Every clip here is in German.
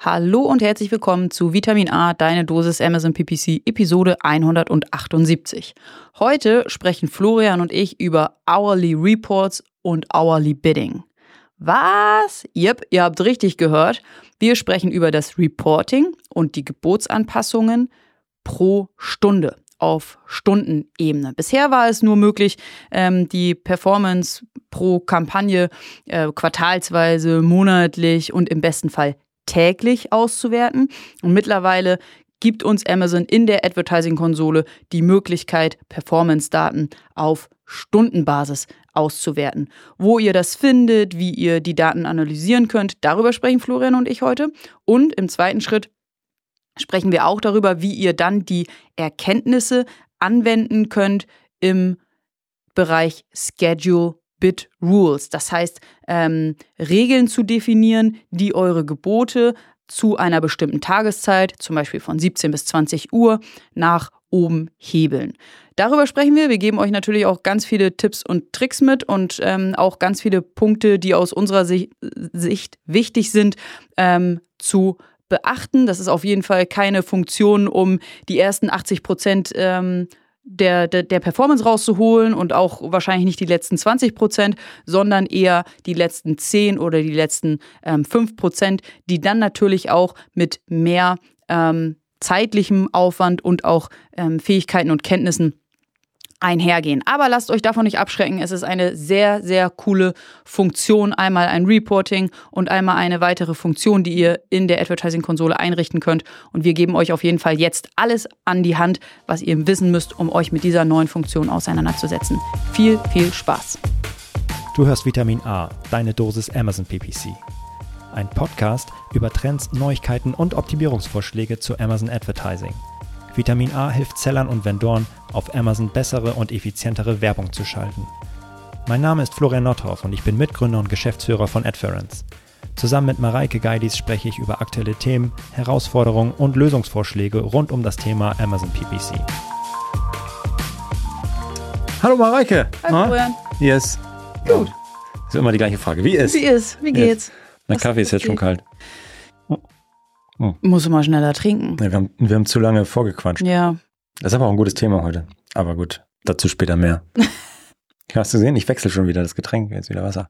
Hallo und herzlich willkommen zu Vitamin A, deine Dosis Amazon PPC, Episode 178. Heute sprechen Florian und ich über Hourly Reports und Hourly Bidding. Was? Yep, ihr habt richtig gehört. Wir sprechen über das Reporting und die Gebotsanpassungen pro Stunde auf Stundenebene. Bisher war es nur möglich, ähm, die Performance pro Kampagne äh, quartalsweise, monatlich und im besten Fall täglich auszuwerten. Und mittlerweile gibt uns Amazon in der Advertising-Konsole die Möglichkeit, Performance-Daten auf Stundenbasis auszuwerten. Wo ihr das findet, wie ihr die Daten analysieren könnt, darüber sprechen Florian und ich heute. Und im zweiten Schritt sprechen wir auch darüber, wie ihr dann die Erkenntnisse anwenden könnt im Bereich Schedule Bit Rules. Das heißt, ähm, Regeln zu definieren, die eure Gebote zu einer bestimmten Tageszeit, zum Beispiel von 17 bis 20 Uhr, nach oben hebeln. Darüber sprechen wir. Wir geben euch natürlich auch ganz viele Tipps und Tricks mit und ähm, auch ganz viele Punkte, die aus unserer Sicht, Sicht wichtig sind, ähm, zu beachten. Das ist auf jeden Fall keine Funktion, um die ersten 80 Prozent ähm, der, der, der, Performance rauszuholen und auch wahrscheinlich nicht die letzten 20 Prozent, sondern eher die letzten 10 oder die letzten ähm, 5 Prozent, die dann natürlich auch mit mehr ähm, zeitlichem Aufwand und auch ähm, Fähigkeiten und Kenntnissen einhergehen. Aber lasst euch davon nicht abschrecken. Es ist eine sehr, sehr coole Funktion. Einmal ein Reporting und einmal eine weitere Funktion, die ihr in der Advertising-Konsole einrichten könnt. Und wir geben euch auf jeden Fall jetzt alles an die Hand, was ihr wissen müsst, um euch mit dieser neuen Funktion auseinanderzusetzen. Viel, viel Spaß. Du hörst Vitamin A, deine Dosis Amazon PPC. Ein Podcast über Trends, Neuigkeiten und Optimierungsvorschläge zu Amazon Advertising. Vitamin A hilft Sellern und Vendoren, auf Amazon bessere und effizientere Werbung zu schalten. Mein Name ist Florian Nordhoff und ich bin Mitgründer und Geschäftsführer von Adference. Zusammen mit Mareike Geidis spreche ich über aktuelle Themen, Herausforderungen und Lösungsvorschläge rund um das Thema Amazon PPC. Hallo Mareike. Hallo Florian. Wie ist? Gut. Ist immer die gleiche Frage. Wie ist? Wie ist? Wie geht's? Mein Kaffee ist jetzt schon kalt. Hm. Musst du mal schneller trinken. Ja, wir, haben, wir haben zu lange vorgequatscht. Ja. Das ist aber auch ein gutes Thema heute. Aber gut, dazu später mehr. Hast du gesehen? Ich wechsle schon wieder das Getränk. Jetzt wieder Wasser.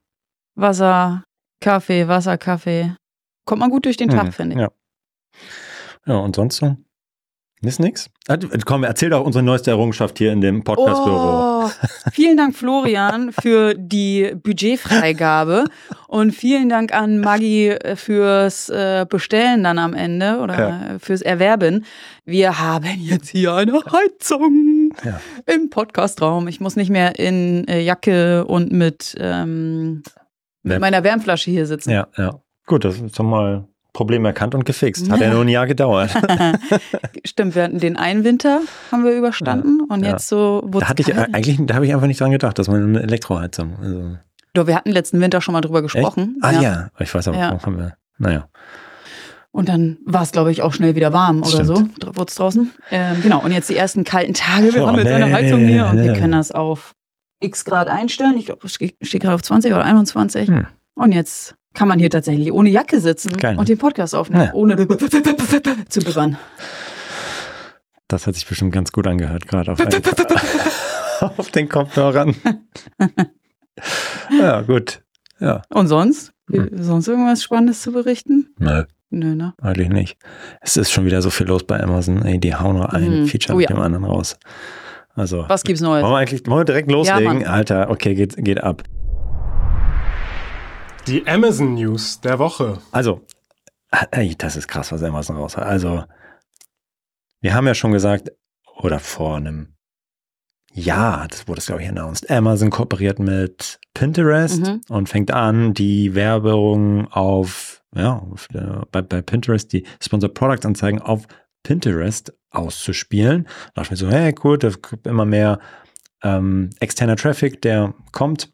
Wasser, Kaffee, Wasser, Kaffee. Kommt man gut durch den Tag, Mhm, finde ich. Ja. Ja, und sonst so? Ist nix? Komm, erzähl doch unsere neueste Errungenschaft hier in dem Podcastbüro. Oh, vielen Dank, Florian, für die Budgetfreigabe und vielen Dank an Maggi äh, fürs äh, Bestellen dann am Ende oder Ja. fürs Erwerben. Wir haben jetzt hier eine Heizung Ja. im Podcastraum. Ich muss nicht mehr in äh, Jacke und mit ähm, meiner Wärmflasche hier sitzen. Ja, ja. Gut, das ist doch mal Problem erkannt und gefixt. Hat ja nur ein Jahr gedauert. Stimmt, wir hatten den einen Winter, haben wir überstanden und ja. jetzt so Da hatte ich eigentlich, da habe ich einfach nicht dran gedacht, dass man eine Elektroheizung. Also, Doch, wir hatten letzten Winter schon mal drüber gesprochen. Echt? Ah ja. ich weiß aber, Ja. warum haben wir. Naja. Und dann war es, glaube ich, auch schnell wieder warm oder so. Stimmt. Dr- Wurde es draußen. Ähm, genau, und jetzt die ersten kalten Tage. Wir Oh, haben jetzt eine nee, Heizung hier und wir nee. können das auf x Grad einstellen. Ich glaube, es steht steht gerade auf 20 oder 21. Hm. Und jetzt kann man hier tatsächlich ohne Jacke sitzen Geil, ne? und den Podcast aufnehmen, Ja. ohne zu bibbern. Das hat sich bestimmt ganz gut angehört, gerade auf, auf den Kopfhörern. ja, gut. Ja. Und sonst? Hm. Sonst irgendwas Spannendes zu berichten? Nö, Nö, ne? eigentlich nicht. Es ist schon wieder so viel los bei Amazon. Ey, die hauen nur ein Mhm. Feature Oh mit ja. dem anderen raus. Also. Was gibt's Neues? Wollen wir eigentlich wollen wir direkt Ja, loslegen? Mann. Alter, okay, geht, geht ab. Die Amazon News der Woche. Also, ey, das ist krass, was Amazon raus hat. Also, wir haben ja schon gesagt, oder vor einem Jahr, das wurde es, glaube ich, announced, Amazon kooperiert mit Pinterest Mhm. und fängt an, die Werbung auf, ja, auf der, bei, bei Pinterest, die Sponsored Product Anzeigen auf Pinterest auszuspielen. Da dachte ich mir so, hey, gut, da kommt immer mehr ähm, externer Traffic, der kommt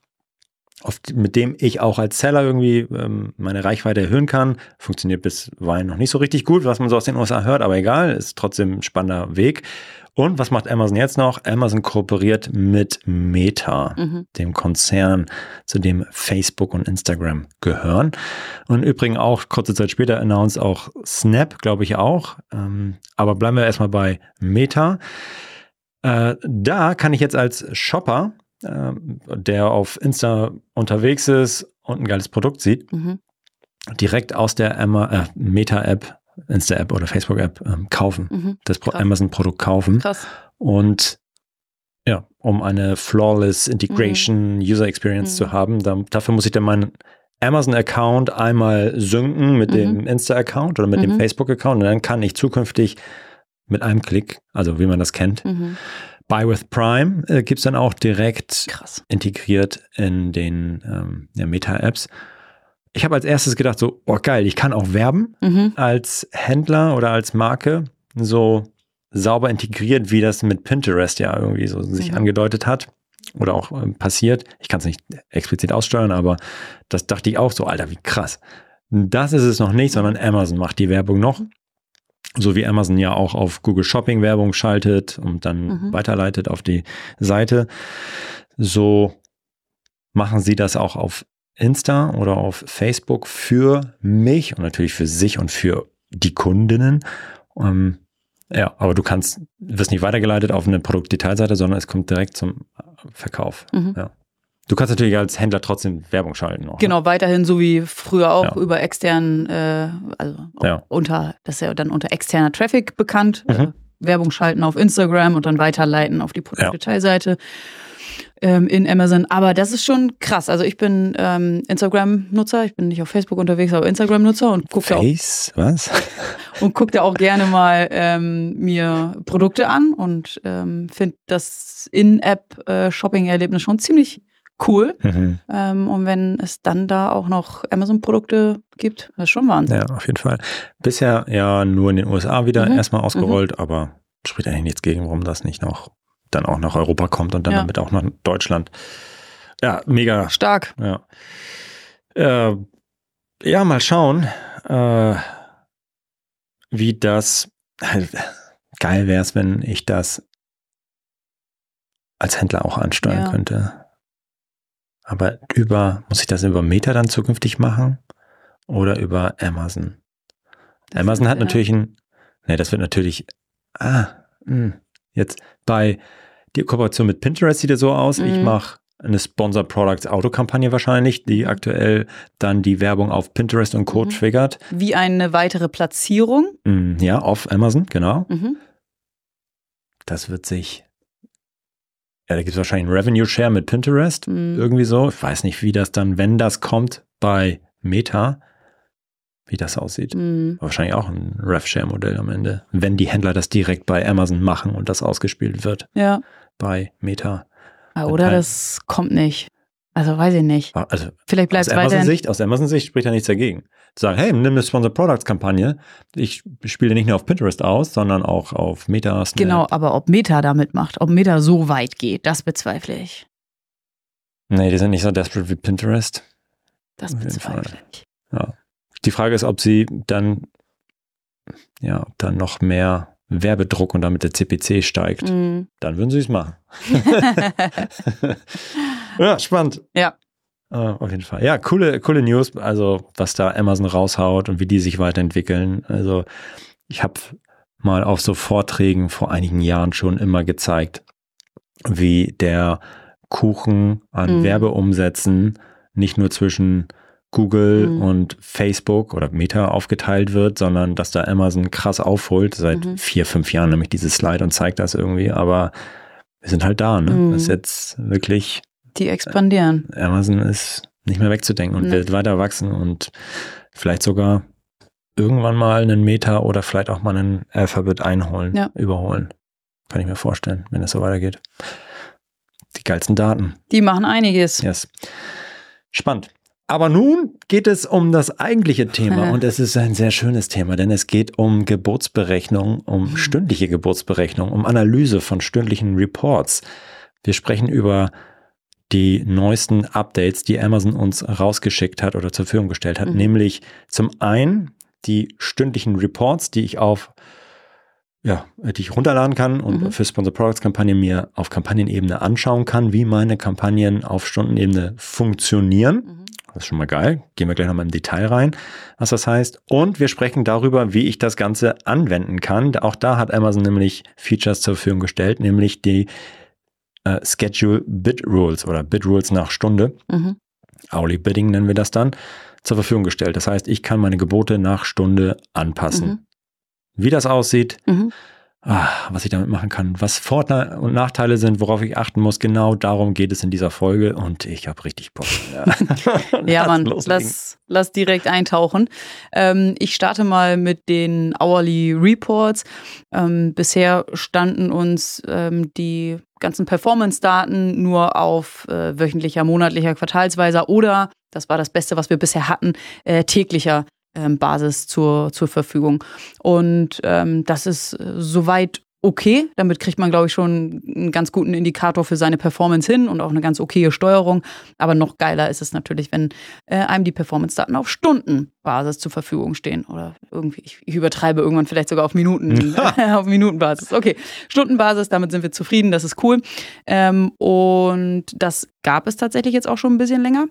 auf, mit dem ich auch als Seller irgendwie ähm, meine Reichweite erhöhen kann. Funktioniert bisweilen noch nicht so richtig gut, was man so aus den USA hört, aber egal, ist trotzdem ein spannender Weg. Und was macht Amazon jetzt noch? Amazon kooperiert mit Meta, Mhm. dem Konzern, zu dem Facebook und Instagram gehören. Und übrigens auch kurze Zeit später announced auch Snap, glaube ich auch. Ähm, aber bleiben wir erstmal bei Meta. Äh, da kann ich jetzt als Shopper, der auf Insta unterwegs ist und ein geiles Produkt sieht, Mhm. direkt aus der äh, Meta-App, Insta-App oder Facebook-App ähm, kaufen. Mhm. Das. Amazon-Produkt kaufen. Krass. Und ja, um eine flawless Integration User Experience Mhm. zu haben, dann, dafür muss ich dann meinen Amazon-Account einmal synken mit Mhm. dem Insta-Account oder mit dem Mhm. Facebook-Account und dann kann ich zukünftig mit einem Klick, also wie man das kennt, Mhm. Buy with Prime äh, gibt es dann auch direkt Krass. integriert in den ähm, Meta-Apps. Ich habe als erstes gedacht, so, oh geil, ich kann auch werben Mhm. als Händler oder als Marke so sauber integriert, wie das mit Pinterest ja irgendwie so sich Mhm. angedeutet hat oder auch ähm, passiert. Ich kann es nicht explizit aussteuern, aber das dachte ich auch so, Alter, wie krass. Das ist es noch nicht, sondern Amazon macht die Werbung noch. So wie Amazon ja auch auf Google Shopping Werbung schaltet und dann Mhm. weiterleitet auf die Seite. So machen sie das auch auf Insta oder auf Facebook für mich und natürlich für sich und für die Kundinnen. Ähm, ja, aber du kannst, wirst nicht weitergeleitet auf eine Produktdetailseite, sondern es kommt direkt zum Verkauf. Mhm. Ja. Du kannst natürlich als Händler trotzdem Werbung schalten. Auch, ne? Genau, weiterhin so wie früher auch Ja. über externen, äh, also Ja. unter, das ist ja dann unter externer Traffic bekannt. Mhm. Äh, Werbung schalten auf Instagram und dann weiterleiten auf die Produktdetailseite ähm, in Amazon. Aber das ist schon krass. Also ich bin ähm, Instagram-Nutzer, ich bin nicht auf Facebook unterwegs, aber Instagram-Nutzer und gucke auch was? und guck da auch gerne mal ähm, mir Produkte an und ähm, finde das In-App-Shopping-Erlebnis schon ziemlich cool. Mhm. Ähm, und wenn es dann da auch noch Amazon-Produkte gibt, das ist schon Wahnsinn. Ja, auf jeden Fall. Bisher ja nur in den USA wieder Mhm. erstmal ausgerollt, aber spricht eigentlich nichts gegen, warum das nicht noch dann auch nach Europa kommt und dann Ja. damit auch nach Deutschland. Ja, mega Stark. Ja. Äh, ja, mal schauen, äh, wie das. Geil wäre es, wenn ich das als Händler auch ansteuern Ja. könnte. Aber über, muss ich das über Meta dann zukünftig machen? Oder über Amazon? Das Amazon hat natürlich ein, ne, das wird natürlich, ah, mh, jetzt bei die Kooperation mit Pinterest sieht ja so aus, ich Mhm. mache eine Sponsor Products Autokampagne wahrscheinlich, die aktuell dann die Werbung auf Pinterest und Co. Mhm. triggert. Wie eine weitere Platzierung. Mm, Ja, auf Amazon, genau. Mhm. Das wird sich, ja, da gibt es wahrscheinlich einen Revenue Share mit Pinterest, Mhm. irgendwie so. Ich weiß nicht, wie das dann, wenn das kommt bei Meta, wie das aussieht. Mhm. Wahrscheinlich auch ein Rev-Share-Modell am Ende, wenn die Händler das direkt bei Amazon machen und das ausgespielt wird Ja. bei Meta. Ah, Oder Ein- das kommt nicht. Also weiß ich nicht. Also Vielleicht bleibt aus es weiterhin. Amazon-Sicht, aus Amazon-Sicht spricht ja nichts dagegen. Zu sagen, hey, nimm eine Sponsor Products-Kampagne. Ich spiele nicht nur auf Pinterest aus, sondern auch auf Meta. Snap. Genau, aber ob Meta da mitmacht, ob Meta so weit geht, das bezweifle ich. Nee, die sind nicht so desperate wie Pinterest. Das bezweifle ich. Die Frage ist, ob sie dann, ja, ob dann noch mehr Werbedruck und damit der CPC steigt. Mhm. Dann würden sie es machen. ja, spannend. Ja. Äh, auf jeden Fall. Ja, coole, coole News. Also, was da Amazon raushaut und wie die sich weiterentwickeln. Also, ich habe mal auf so Vorträgen vor einigen Jahren schon immer gezeigt, wie der Kuchen an Mhm. Werbeumsätzen nicht nur zwischen Google Mhm. und Facebook oder Meta aufgeteilt wird, sondern dass da Amazon krass aufholt. Seit Mhm. vier, fünf Jahren nämlich dieses Slide und zeigt das irgendwie, aber wir sind halt da, ne? Mhm. Das ist jetzt wirklich, Die expandieren. Amazon ist nicht mehr wegzudenken und Nee. wird weiter wachsen und vielleicht sogar irgendwann mal einen Meta oder vielleicht auch mal einen Alphabet einholen, Ja. überholen. Kann ich mir vorstellen, wenn es so weitergeht. Die geilsten Daten. Die machen einiges. Yes. Spannend. Aber nun geht es um das eigentliche Thema und es ist ein sehr schönes Thema, denn es geht um Geburtsberechnung, um stündliche Geburtsberechnung, um Analyse von stündlichen Reports. Wir sprechen über die neuesten Updates, die Amazon uns rausgeschickt hat oder zur Verfügung gestellt hat, Mhm. nämlich zum einen die stündlichen Reports, die ich auf ja, die ich runterladen kann und Mhm. für Sponsor Products Kampagnen mir auf Kampagnenebene anschauen kann, wie meine Kampagnen auf Stundenebene funktionieren. Mhm. Das ist schon mal geil. Gehen wir gleich nochmal im Detail rein, was das heißt. Und wir sprechen darüber, wie ich das Ganze anwenden kann. Auch da hat Amazon nämlich Features zur Verfügung gestellt, nämlich die äh, Schedule Bid Rules oder Bid Rules nach Stunde. Mhm. Hourly Bidding nennen wir das dann, zur Verfügung gestellt. Das heißt, ich kann meine Gebote nach Stunde anpassen. Mhm. Wie das aussieht, Mhm. Ah, was ich damit machen kann, was Vor- und Nachteile sind, worauf ich achten muss, genau darum geht es in dieser Folge und ich habe richtig Bock. Ja, Ja, Lass Mann, loslegen. lass, lass direkt eintauchen. Ähm, ich starte mal mit den Hourly Reports. Ähm, bisher standen uns ähm, die ganzen Performance-Daten nur auf äh, wöchentlicher, monatlicher, quartalsweiser oder, das war das Beste, was wir bisher hatten, äh, täglicher ähm, Basis zur, zur Verfügung. Und ähm, das ist äh, soweit okay. Damit kriegt man, glaube ich, schon einen ganz guten Indikator für seine Performance hin und auch eine ganz okaye Steuerung. Aber noch geiler ist es natürlich, wenn äh, einem die Performance-Daten auf Stundenbasis zur Verfügung stehen. Oder irgendwie, ich, ich übertreibe irgendwann vielleicht sogar auf Minuten, auf Minutenbasis. Okay, Stundenbasis, damit sind wir zufrieden, das ist cool. Ähm, und das gab es tatsächlich jetzt auch schon ein bisschen länger.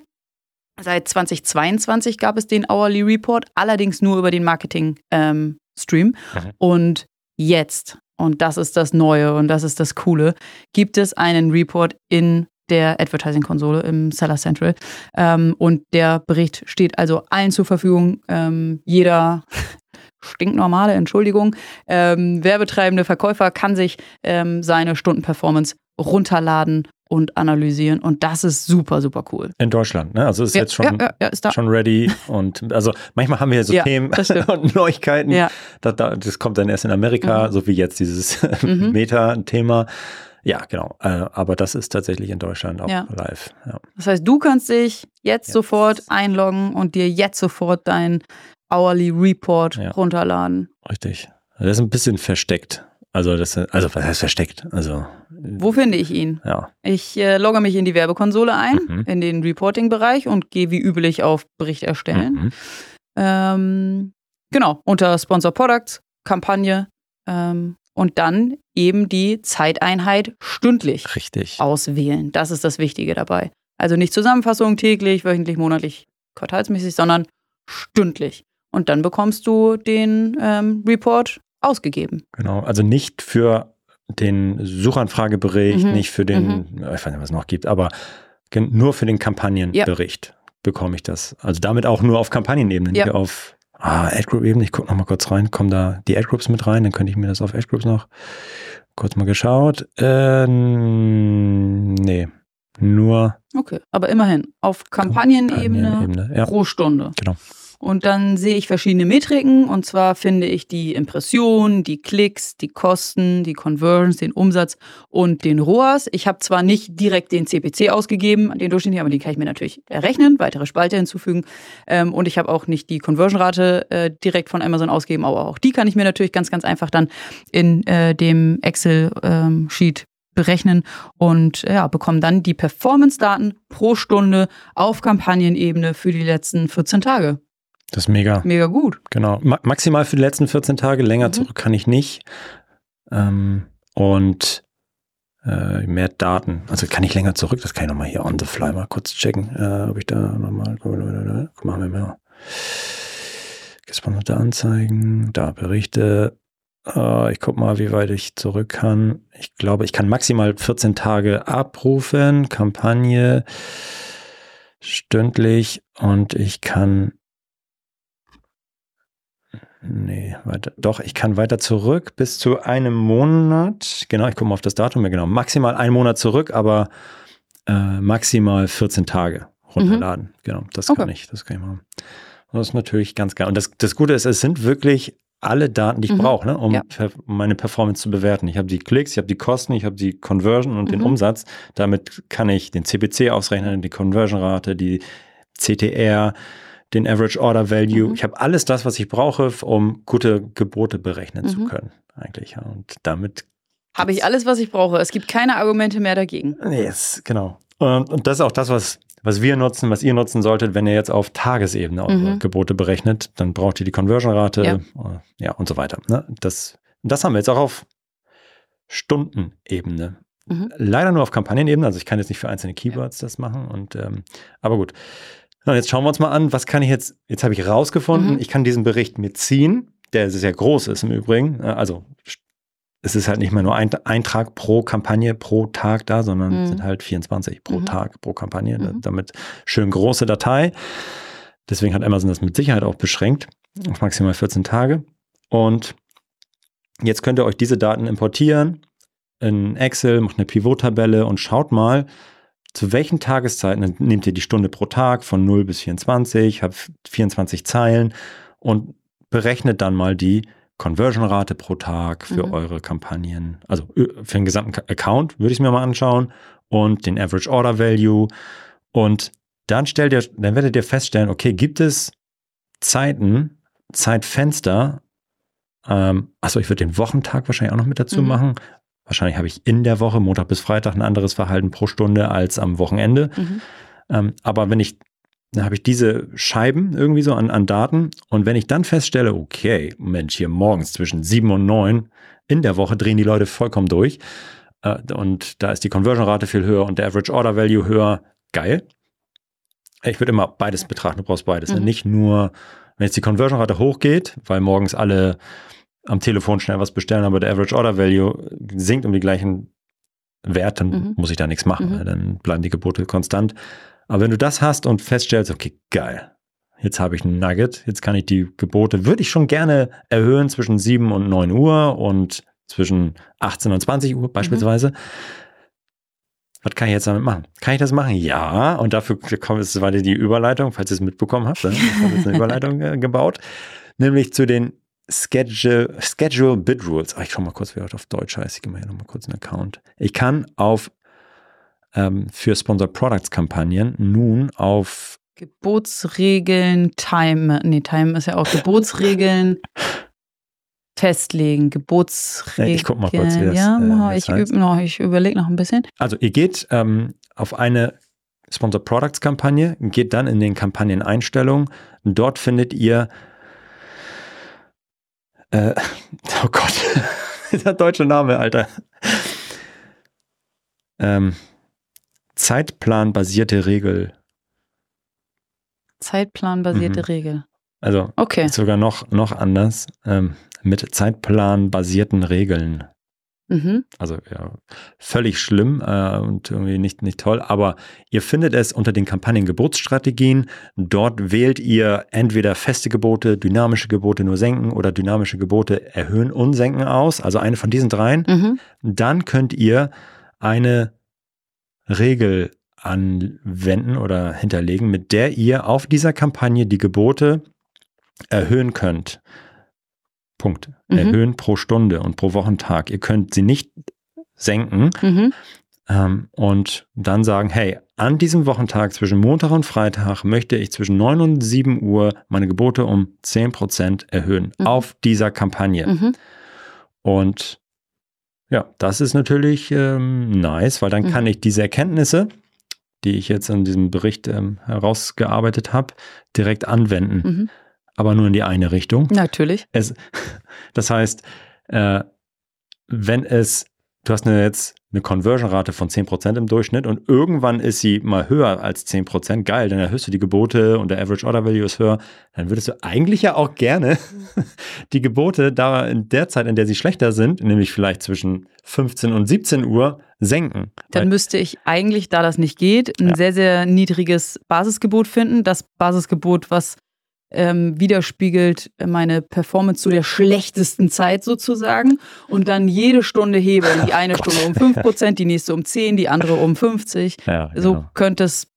Seit 2022 gab es den Hourly Report, allerdings nur über den Marketing-Stream. Mhm. Und jetzt, und das ist das Neue und das ist das Coole, gibt es einen Report in der Advertising-Konsole im Seller Central. Ähm, und der Bericht steht also allen zur Verfügung. Ähm, jeder stinknormale, Entschuldigung, ähm, werbetreibende Verkäufer kann sich ähm, seine Stundenperformance runterladen und analysieren. Und das ist super, super cool. In Deutschland, ne? Also ist Ja, jetzt schon, ja, ja, ist schon ready und also manchmal haben wir so Ja, Themen das und Neuigkeiten. Ja. Da, da, das kommt dann erst in Amerika, Mhm. so wie jetzt dieses Mhm. Meta-Thema. Ja, genau. Äh, aber das ist tatsächlich in Deutschland auch live. Ja. Das heißt, du kannst dich jetzt Jetzt. sofort einloggen und dir jetzt sofort deinen Hourly Report runterladen. Richtig. Das ist ein bisschen versteckt. Also das, also was heißt versteckt? Also Wo finde ich ihn? ja, Ich äh, logge mich in die Werbekonsole ein, Mhm. in den Reporting-Bereich und gehe wie üblich auf Bericht erstellen. Mhm. Ähm, genau, unter Sponsor Products, Kampagne ähm, und dann eben die Zeiteinheit stündlich richtig. auswählen. Das ist das Wichtige dabei. Also nicht Zusammenfassung täglich, wöchentlich, monatlich, quartalsmäßig, sondern stündlich. Und dann bekommst du den ähm, Report ausgegeben. Genau. Also nicht für den Suchanfragebericht, Mhm. nicht für den, ich weiß nicht, was es noch gibt, aber nur für den Kampagnenbericht bekomme ich das. Also damit auch nur auf Kampagnenebene, Ja. nicht auf ah, Ad-Group-Ebene. Ich gucke noch mal kurz rein, kommen da die Ad-Groups mit rein, dann könnte ich mir das auf Ad-Groups noch kurz mal geschaut. Äh, nee, nur Okay. Aber immerhin, auf Kampagnenebene Kampagnenebene. Ja, pro Stunde. Genau. Und dann sehe ich verschiedene Metriken und zwar finde ich die Impressionen, die Klicks, die Kosten, die Conversions, den Umsatz und den ROAS. Ich habe zwar nicht direkt den CPC ausgegeben, den durchschnittlichen, aber den kann ich mir natürlich errechnen, weitere Spalte hinzufügen. Ähm, und ich habe auch nicht die Conversion-Rate äh, direkt von Amazon ausgegeben, aber auch die kann ich mir natürlich ganz, ganz einfach dann in äh, dem Excel-Sheet berechnen und ja, bekomme dann die Performance-Daten pro Stunde auf Kampagnenebene für die letzten 14 Tage. Das ist mega. Mega gut. Genau. Ma maximal für die letzten 14 Tage, länger Mhm. zurück kann ich nicht. Ähm, und äh, mehr Daten. Also kann ich länger zurück, das kann ich nochmal hier on the fly mal kurz checken, äh, ob ich da nochmal. Guck mal, wir mal. Gesponserte Anzeigen, da Berichte. Äh, ich guck mal, wie weit ich zurück kann. Ich glaube, ich kann maximal 14 Tage abrufen. Kampagne stündlich und ich kann Nee, weiter. Doch, ich kann weiter zurück bis zu einem Monat. Genau, ich gucke mal auf das Datum. Ja, genau. Maximal einen Monat zurück, aber äh, maximal 14 Tage runterladen. Genau, das kann Okay. ich. Das kann ich machen. Und das ist natürlich ganz geil. Und das, das Gute ist, es sind wirklich alle Daten, die ich Mhm. brauche, ne, um Ja. per, um meine Performance zu bewerten. Ich habe die Klicks, ich habe die Kosten, ich habe die Conversion und den Mhm. Umsatz. Damit kann ich den CPC ausrechnen, die Conversion-Rate, die CTR, den Average Order Value. Mhm. Ich habe alles das, was ich brauche, um gute Gebote berechnen zu Mhm. können, eigentlich. Ja. Und damit Habe ich alles, was ich brauche. Es gibt keine Argumente mehr dagegen. Yes, genau. Und, und das ist auch das, was, was wir nutzen, was ihr nutzen solltet, wenn ihr jetzt auf Tagesebene Mhm. Gebote berechnet, dann braucht ihr die Conversion-Rate Ja. äh, ja, und so weiter. Ne? Das das haben wir jetzt auch auf Stundenebene. Mhm. Leider nur auf Kampagnenebene, also ich kann jetzt nicht für einzelne Keywords das machen. Und ähm, aber gut. Und jetzt schauen wir uns mal an, was kann ich jetzt, jetzt habe ich rausgefunden, Mhm. ich kann diesen Bericht mir ziehen, der sehr groß ist im Übrigen. Äh, Also es ist halt nicht mehr nur ein Eintrag pro Kampagne pro Tag da, sondern Mhm. es sind halt 24 pro Mhm. Tag pro Kampagne. Mhm. Damit schön große Datei. Deswegen hat Amazon das mit Sicherheit auch beschränkt auf maximal 14 Tage. Und jetzt könnt ihr euch diese Daten importieren in Excel, macht eine Pivot-Tabelle und schaut mal, zu welchen Tageszeiten nehmt ihr die Stunde pro Tag von 0 bis 24, habt 24 Zeilen und berechnet dann mal die Conversion-Rate pro Tag für Mhm. eure Kampagnen, also ö- für den gesamten Account würde ich es mir mal anschauen und den Average Order Value und dann stellt ihr, dann werdet ihr feststellen, okay, gibt es Zeiten, Zeitfenster, ähm, achso, ich würde den Wochentag wahrscheinlich auch noch mit dazu Mhm. machen. Wahrscheinlich habe ich in der Woche, Montag bis Freitag, ein anderes Verhalten pro Stunde als am Wochenende. Mhm. Ähm, aber wenn ich, dann habe ich diese Scheiben irgendwie so an, an Daten und wenn ich dann feststelle, okay, Mensch, hier morgens zwischen sieben und neun in der Woche drehen die Leute vollkommen durch äh, und da ist die Conversion-Rate viel höher und der Average Order Value höher, geil. Ich würde immer beides betrachten, du brauchst beides. Ne? Mhm. Nicht nur, wenn jetzt die Conversion-Rate hochgeht, weil morgens alle am Telefon schnell was bestellen, aber der Average Order Value sinkt um die gleichen Werte, dann Mhm. muss ich da nichts machen. Mhm. ne? Dann bleiben die Gebote konstant. Aber wenn du das hast und feststellst, okay, geil, jetzt habe ich einen Nugget, jetzt kann ich die Gebote, würde ich schon gerne erhöhen zwischen 7 und 9 Uhr und zwischen 18 und 20 Uhr beispielsweise. Was kann ich jetzt damit machen? Kann ich das machen? Ja, und dafür kommt es weiter die Überleitung, falls ihr es mitbekommen habt. ne? Ich habe jetzt eine Überleitung äh, gebaut, nämlich zu den Schedule, Schedule Bid Rules. Ach, ich schau mal kurz, wie das auf Deutsch heißt. Ich gehe mal hier nochmal kurz einen Account. Ich kann auf ähm, für Sponsored Products Kampagnen nun auf Gebotsregeln, Time, nee, Time ist ja auch Gebotsregeln festlegen. Gebotsregeln. Ich guck mal kurz, wie das, ja, äh, ich heißt. noch, ich überlege noch ein bisschen. Also ihr geht ähm, auf eine Sponsored Products Kampagne, geht dann in den Kampagneneinstellungen. Dort findet ihr, äh, oh Gott, der deutsche Name, Alter. Ähm, Zeitplanbasierte Regel. Zeitplanbasierte Mhm. Regel. Also Okay. sogar noch, noch anders. Ähm, mit zeitplanbasierten Regeln. Mhm. Also ja, völlig schlimm äh, und irgendwie nicht, nicht toll. Aber ihr findet es unter den Kampagnen-Geburtsstrategien. Dort wählt ihr entweder feste Gebote, dynamische Gebote nur senken oder dynamische Gebote erhöhen und senken aus. Also eine von diesen dreien. Mhm. Dann könnt ihr eine Regel anwenden oder hinterlegen, mit der ihr auf dieser Kampagne die Gebote erhöhen könnt. Punkt. Mhm. Erhöhen pro Stunde und pro Wochentag. Ihr könnt sie nicht senken Mhm. ähm, und dann sagen, hey, an diesem Wochentag zwischen Montag und Freitag möchte ich zwischen 9 und 7 Uhr meine Gebote um 10% erhöhen Mhm. auf dieser Kampagne. Mhm. Und ja, das ist natürlich ähm, nice, weil dann Mhm. kann ich diese Erkenntnisse, die ich jetzt in diesem Bericht ähm, herausgearbeitet habe, direkt anwenden. Mhm. Aber nur in die eine Richtung. Natürlich. Es, das heißt, äh, wenn es, du hast eine, jetzt eine Conversion-Rate von 10% im Durchschnitt und irgendwann ist sie mal höher als 10%, geil, dann erhöhst du die Gebote und der Average Order Value ist höher, dann würdest du eigentlich ja auch gerne die Gebote da in der Zeit, in der sie schlechter sind, nämlich vielleicht zwischen 15 und 17 Uhr, senken. Dann müsste ich eigentlich, da das nicht geht, ein Ja. sehr, sehr niedriges Basisgebot finden. Das Basisgebot, was ähm, widerspiegelt meine Performance zu der schlechtesten Zeit sozusagen. Und dann jede Stunde hebeln. Die eine Stunde um 5%, die nächste um 10, die andere um 50. ja, So genau. könnte es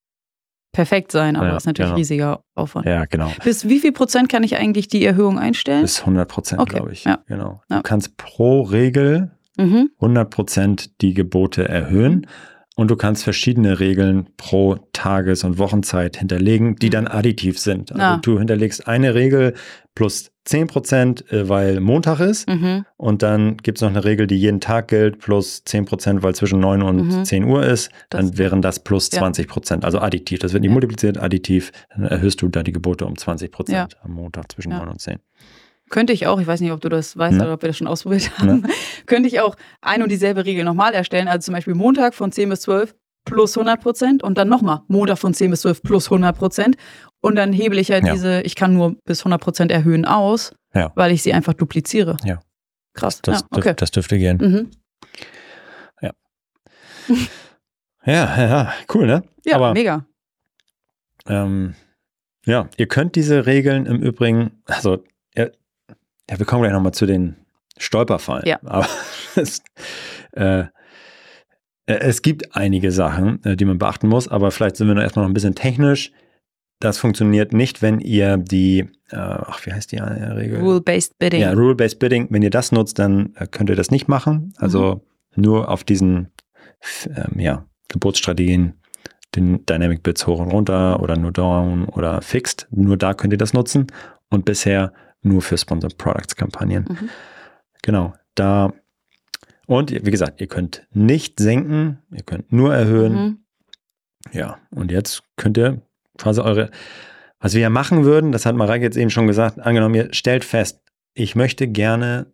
perfekt sein, aber Ja, ist natürlich genau. riesiger Aufwand. ja, genau. Bis wie viel Prozent kann ich eigentlich die Erhöhung einstellen? Bis 100 Prozent, Okay, glaube ich. ja. Genau. Ja. Du kannst pro Regel Mhm. 100% die Gebote erhöhen und du kannst verschiedene Regeln pro Tages- und Wochenzeit hinterlegen, die Mhm. dann additiv sind. Also Ah. du hinterlegst eine Regel plus 10%, äh, weil Montag ist Mhm. und dann gibt es noch eine Regel, die jeden Tag gilt, plus 10%, weil zwischen 9 und Mhm. 10 Uhr ist. Dann Das- wären das plus Ja. 20%, also additiv. Das wird nicht Ja. multipliziert, additiv. Dann erhöhst du da die Gebote um 20% Ja. am Montag zwischen Ja. 9 und 10. könnte ich auch, ich weiß nicht, ob du das weißt Ne. oder ob wir das schon ausprobiert haben, könnte ich auch ein und dieselbe Regel nochmal erstellen. Also zum Beispiel Montag von 10 bis 12 plus 100 Prozent und dann nochmal Montag von 10 bis 12 plus 100 Prozent. Und dann hebel ich halt Ja. diese, ich kann nur bis 100 Prozent erhöhen aus, Ja. weil ich sie einfach dupliziere. Ja. Krass. Das, ja, okay. dürf, das dürfte gehen. Mhm. Ja, ja, ja, cool, ne? Ja, Aber mega. ähm, ja, ihr könnt diese Regeln im Übrigen, also ja, wir kommen gleich nochmal zu den Stolperfallen. Ja. Aber es, äh, es gibt einige Sachen, äh, die man beachten muss, aber vielleicht sind wir noch erstmal noch ein bisschen technisch. Das funktioniert nicht, wenn ihr die, äh, ach, wie heißt die äh, Regel? Rule-based Bidding. Ja, Rule-Based Bidding. Wenn ihr das nutzt, dann äh, könnt ihr das nicht machen. Also Mhm. nur auf diesen ähm, ja, Geburtsstrategien, den Dynamic Bits hoch und runter oder nur down oder fixed. Nur da könnt ihr das nutzen. Und bisher nur für Sponsored Products Kampagnen. Mhm. Genau. Da. Und wie gesagt, ihr könnt nicht senken, ihr könnt nur erhöhen. Mhm. Ja, und jetzt könnt ihr quasi eure, was wir ja machen würden, das hat Mareike jetzt eben schon gesagt, angenommen, ihr stellt fest, ich möchte gerne,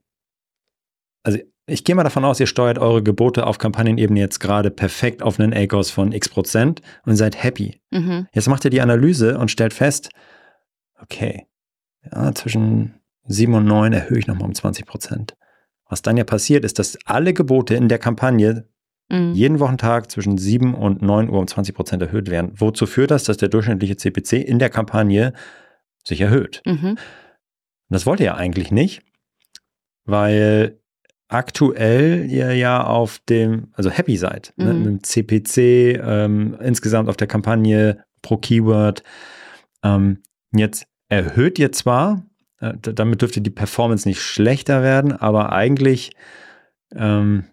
also ich gehe mal davon aus, ihr steuert eure Gebote auf Kampagnenebene jetzt gerade perfekt auf einen ACOS von x Prozent und seid happy. Mhm. Jetzt macht ihr die Analyse und stellt fest, okay, ja, zwischen 7 und 9 erhöhe ich nochmal um 20 Prozent. Was dann ja passiert, ist, dass alle Gebote in der Kampagne Mhm. jeden Wochentag zwischen 7 und 9 Uhr um 20 Prozent erhöht werden. Wozu führt das, dass der durchschnittliche CPC in der Kampagne sich erhöht? Mhm. Das wollt ihr ja eigentlich nicht, weil aktuell ihr ja auf dem, also happy seid, ne, Mhm. mit dem CPC, ähm, insgesamt auf der Kampagne pro Keyword. Ähm, jetzt erhöht ihr zwar, äh, damit dürfte die Performance nicht schlechter werden, aber eigentlich, ähm,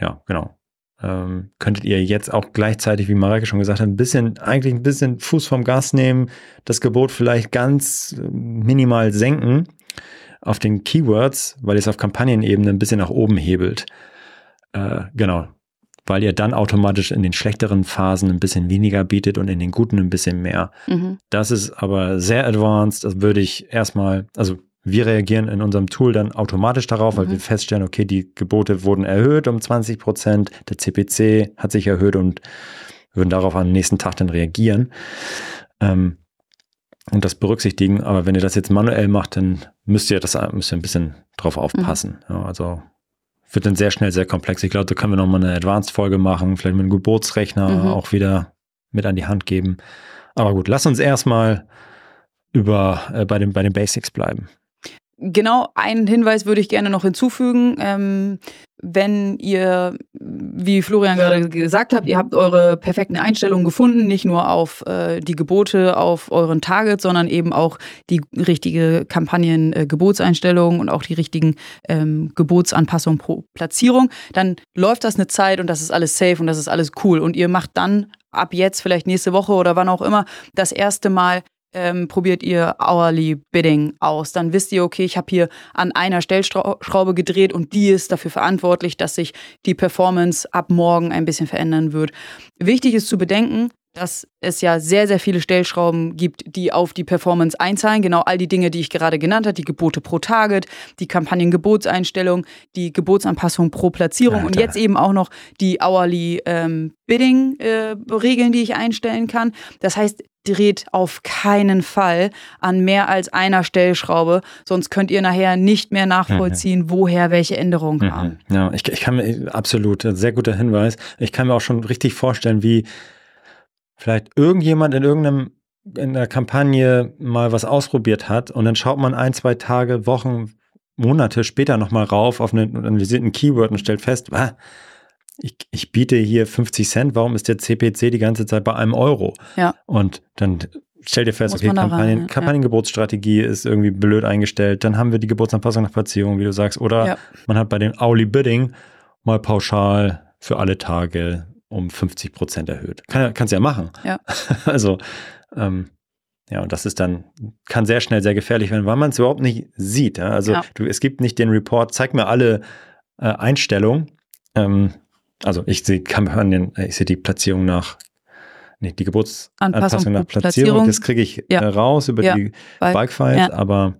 ja, genau. Ähm, könntet ihr jetzt auch gleichzeitig, wie Mareike schon gesagt hat, ein bisschen, eigentlich ein bisschen Fuß vom Gas nehmen, das Gebot vielleicht ganz äh, minimal senken auf den Keywords, weil ihr es auf Kampagnenebene ein bisschen nach oben hebelt. Äh, genau. Weil ihr dann automatisch in den schlechteren Phasen ein bisschen weniger bietet und in den guten ein bisschen mehr. Mhm. Das ist aber sehr advanced. Das würde ich erstmal, also wir reagieren in unserem Tool dann automatisch darauf, weil Mhm. wir feststellen, okay, die Gebote wurden erhöht um 20 Prozent, der CPC hat sich erhöht und würden darauf am nächsten Tag dann reagieren. Ähm, und das berücksichtigen. Aber wenn ihr das jetzt manuell macht, dann müsst ihr das müsst ihr ein bisschen drauf aufpassen. Ja, also wird dann sehr schnell sehr komplex. Ich glaube, da können wir nochmal eine Advanced-Folge machen, vielleicht mit einem Geburtsrechner Mhm. auch wieder mit an die Hand geben. Aber gut, lass uns erstmal über äh, bei, den, bei den Basics bleiben. Genau, einen Hinweis würde ich gerne noch hinzufügen. Ähm, wenn ihr, wie Florian gerade gesagt habt, ihr habt eure perfekten Einstellungen gefunden, nicht nur auf äh, die Gebote, auf euren Target, sondern eben auch die richtige Kampagnen-Gebotseinstellung und auch die richtigen ähm, Gebotsanpassungen pro Platzierung, dann läuft das eine Zeit und das ist alles safe und das ist alles cool. Und ihr macht dann ab jetzt, vielleicht nächste Woche oder wann auch immer, das erste Mal ähm, probiert ihr Hourly Bidding aus. Dann wisst ihr, okay, ich habe hier an einer Stellschraube gedreht und die ist dafür verantwortlich, dass sich die Performance ab morgen ein bisschen verändern wird. Wichtig ist zu bedenken, dass es ja sehr, sehr viele Stellschrauben gibt, die auf die Performance einzahlen. Genau all die Dinge, die ich gerade genannt habe, die Gebote pro Target, die Kampagnengebotseinstellung, die Gebotsanpassung pro Platzierung und Alter. jetzt eben auch noch die Hourly ähm, Bidding-Regeln, die ich einstellen kann. Das heißt, dreht auf keinen Fall an mehr als einer Stellschraube, sonst könnt ihr nachher nicht mehr nachvollziehen, woher welche Änderungen kamen. Mhm. Ja, ich, ich kann mir absolut, sehr guter Hinweis. Ich kann mir auch schon richtig vorstellen, wie vielleicht irgendjemand in irgendeinem in der Kampagne mal was ausprobiert hat und dann schaut man ein, zwei Tage, Wochen, Monate später nochmal rauf auf einen analysierten Keyword und stellt fest, ah, ich, ich biete hier 50 Cent, warum ist der CPC die ganze Zeit bei einem Euro? Ja. Und dann stellt ihr fest, Muss okay, Kampagnen, rein, ja. Kampagnengebotsstrategie ist irgendwie blöd eingestellt, dann haben wir die Gebotsanpassung nach Platzierung, wie du sagst, oder Ja. man hat bei den Hourly Bidding mal pauschal für alle Tage um 50 Prozent erhöht. Kann, kannst ja machen. Ja. Also, ähm, ja, und das ist dann, kann sehr schnell sehr gefährlich werden, weil man es überhaupt nicht sieht. Also, du, es gibt nicht den Report, zeig mir alle äh, Einstellungen. Ähm, also, ich sehe Kampagnen, äh, ich sehe die Platzierung nach, nee, die Geburtsanpassung Anpassung nach Platzierung, Platzierung. das kriege ich Ja. äh, raus über Ja. die Bulk-Files, ja. aber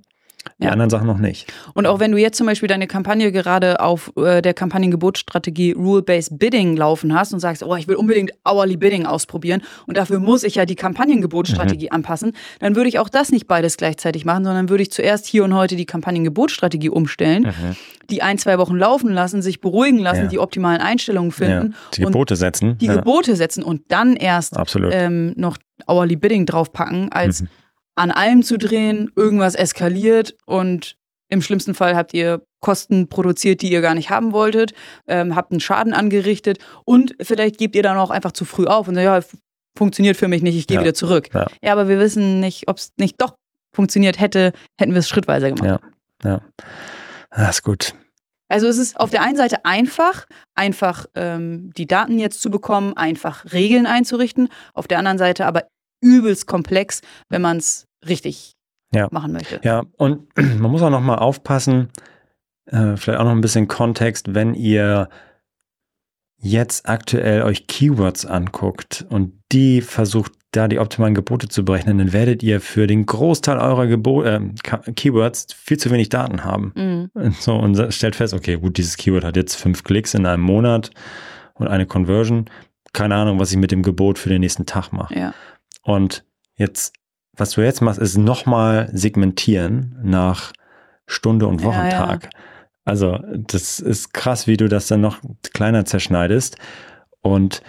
Die Ja. anderen Sachen noch nicht. Und auch wenn du jetzt zum Beispiel deine Kampagne gerade auf äh, der Kampagnengebotsstrategie Rule-Based Bidding laufen hast und sagst, oh, ich will unbedingt Hourly Bidding ausprobieren und dafür muss ich ja die Kampagnengebotsstrategie Mhm. anpassen, dann würde ich auch das nicht beides gleichzeitig machen, sondern würde ich zuerst hier und heute die Kampagnengebotsstrategie umstellen, die ein, zwei Wochen laufen lassen, sich beruhigen lassen, Mhm. Ja. die optimalen Einstellungen finden ja. Die Gebote setzen. und die. Gebote setzen und dann erst ähm, noch Hourly Bidding draufpacken, als Mhm. An allem zu drehen, irgendwas eskaliert und im schlimmsten Fall habt ihr Kosten produziert, die ihr gar nicht haben wolltet, ähm, habt einen Schaden angerichtet und vielleicht gebt ihr dann auch einfach zu früh auf und sagt, ja, funktioniert für mich nicht, ich gehe Ja. wieder zurück. Ja. ja, aber wir wissen nicht, ob es nicht doch funktioniert hätte, hätten wir es schrittweise gemacht. Ja. Ja. Das ist gut. Also es ist auf der einen Seite einfach, einfach ähm, die Daten jetzt zu bekommen, einfach Regeln einzurichten. Auf der anderen Seite aber übelst komplex, wenn man es richtig Ja. machen möchte. Ja, und man muss auch noch mal aufpassen, äh, vielleicht auch noch ein bisschen Kontext, wenn ihr jetzt aktuell euch Keywords anguckt und die versucht, da die optimalen Gebote zu berechnen, dann werdet ihr für den Großteil eurer Gebo äh, Keywords viel zu wenig Daten haben. Mhm. Und So, und stellt fest, okay, gut, dieses Keyword hat jetzt fünf Klicks in einem Monat und eine Conversion. Keine Ahnung, was ich mit dem Gebot für den nächsten Tag mache. Ja. Und jetzt, was du jetzt machst, ist nochmal segmentieren nach Stunde und Ja, Wochentag. Also, das ist krass, wie du das dann noch kleiner zerschneidest. Und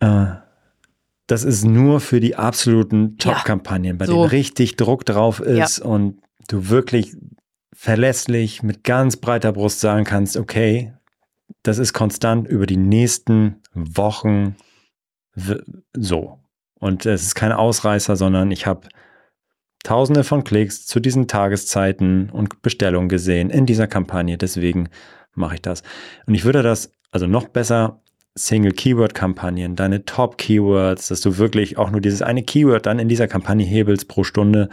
äh, das ist nur für die absoluten Ja, Top-Kampagnen, bei so. denen richtig Druck drauf ist und du wirklich verlässlich mit ganz breiter Brust sagen kannst, okay, das ist konstant über die nächsten Wochen so. Und es ist kein Ausreißer, sondern ich habe tausende von Klicks zu diesen Tageszeiten und Bestellungen gesehen in dieser Kampagne. Deswegen mache ich das. Und ich würde das also noch besser Single-Keyword-Kampagnen, deine Top-Keywords, dass du wirklich auch nur dieses eine Keyword dann in dieser Kampagne hebelst pro Stunde.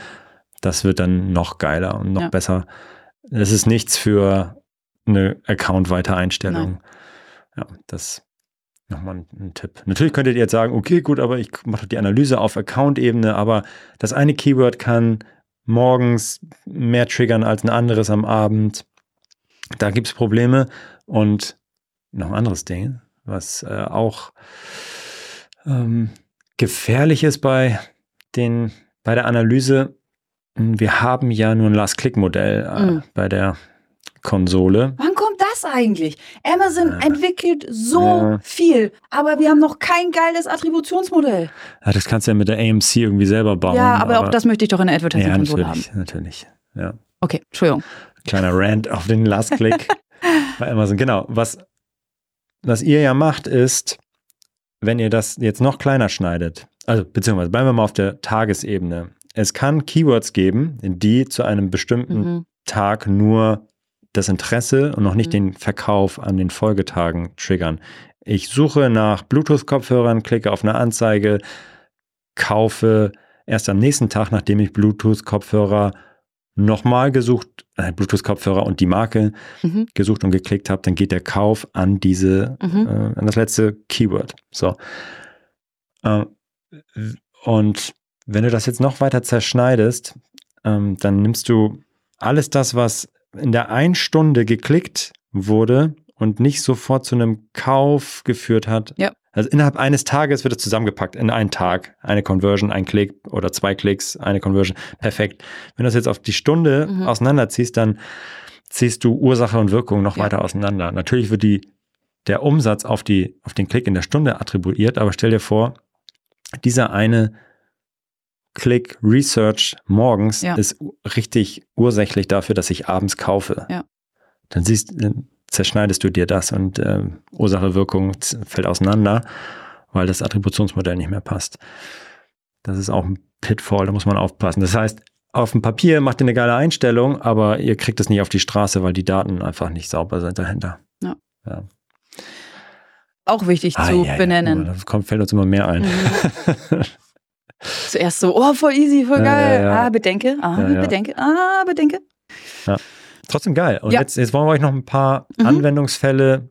Das wird dann noch geiler und noch Ja. besser. Das ist nichts für eine Account-Weitereinstellung. Ja, das nochmal ein, Tipp. Natürlich könntet ihr jetzt sagen, okay, gut, aber ich mache die Analyse auf Account-Ebene, aber das eine Keyword kann morgens mehr triggern als ein anderes am Abend. Da gibt es Probleme. Und noch ein anderes Ding, was äh, auch ähm, gefährlich ist bei, den, bei der Analyse. Wir haben ja nur ein Last-Click-Modell äh, Mhm. bei der Konsole. Wann das eigentlich? Amazon Ja. entwickelt so Ja. viel, aber wir haben noch kein geiles Attributionsmodell. Ja, das kannst du ja mit der AMC irgendwie selber bauen. ja, aber, auch das möchte ich doch in der ja, Advertising-Konsole haben. natürlich, natürlich. Ja. Okay, Entschuldigung. Kleiner Rant auf den Last Click bei Amazon. Genau. Was, was ihr ja macht, ist, wenn ihr das jetzt noch kleiner schneidet, also beziehungsweise bleiben wir mal auf der Tagesebene. Es kann Keywords geben, die zu einem bestimmten Mhm. Tag nur das Interesse und noch nicht Mhm. den Verkauf an den Folgetagen triggern. Ich suche nach Bluetooth-Kopfhörern, klicke auf eine Anzeige, kaufe erst am nächsten Tag, nachdem ich Bluetooth-Kopfhörer nochmal gesucht, äh, Bluetooth-Kopfhörer und die Marke Mhm. gesucht und geklickt habe, dann geht der Kauf an diese, Mhm. äh, an das letzte Keyword. So. Äh, und wenn du das jetzt noch weiter zerschneidest, ähm, dann nimmst du alles das, was in der einen Stunde geklickt wurde und nicht sofort zu einem Kauf geführt hat. Ja. Also innerhalb eines Tages wird es zusammengepackt in einen Tag. Eine Conversion, ein Klick oder zwei Klicks, eine Conversion. Perfekt. Wenn du das jetzt auf die Stunde Mhm. auseinanderziehst, dann ziehst du Ursache und Wirkung noch Ja. weiter auseinander. Natürlich wird die, der Umsatz auf, die, auf den Klick in der Stunde attribuiert, aber stell dir vor, dieser eine Klick Research morgens Ja. ist richtig ursächlich dafür, dass ich abends kaufe. Ja. Dann siehst, dann zerschneidest du dir das und ähm, Ursache Wirkung fällt auseinander, weil das Attributionsmodell nicht mehr passt. Das ist auch ein Pitfall, da muss man aufpassen. Das heißt, auf dem Papier macht ihr eine geile Einstellung, aber ihr kriegt es nicht auf die Straße, weil die Daten einfach nicht sauber sind dahinter. Ja. ja. Auch wichtig Ah, zu ja, ja, benennen. Da kommt, fällt uns immer mehr ein. Mhm. Zuerst so, oh, voll easy, voll Ja, geil. ja. Ah, bedenke, ah, bedenke, ah, bedenke. Trotzdem geil. Und jetzt, jetzt wollen wir euch noch ein paar Mhm. Anwendungsfälle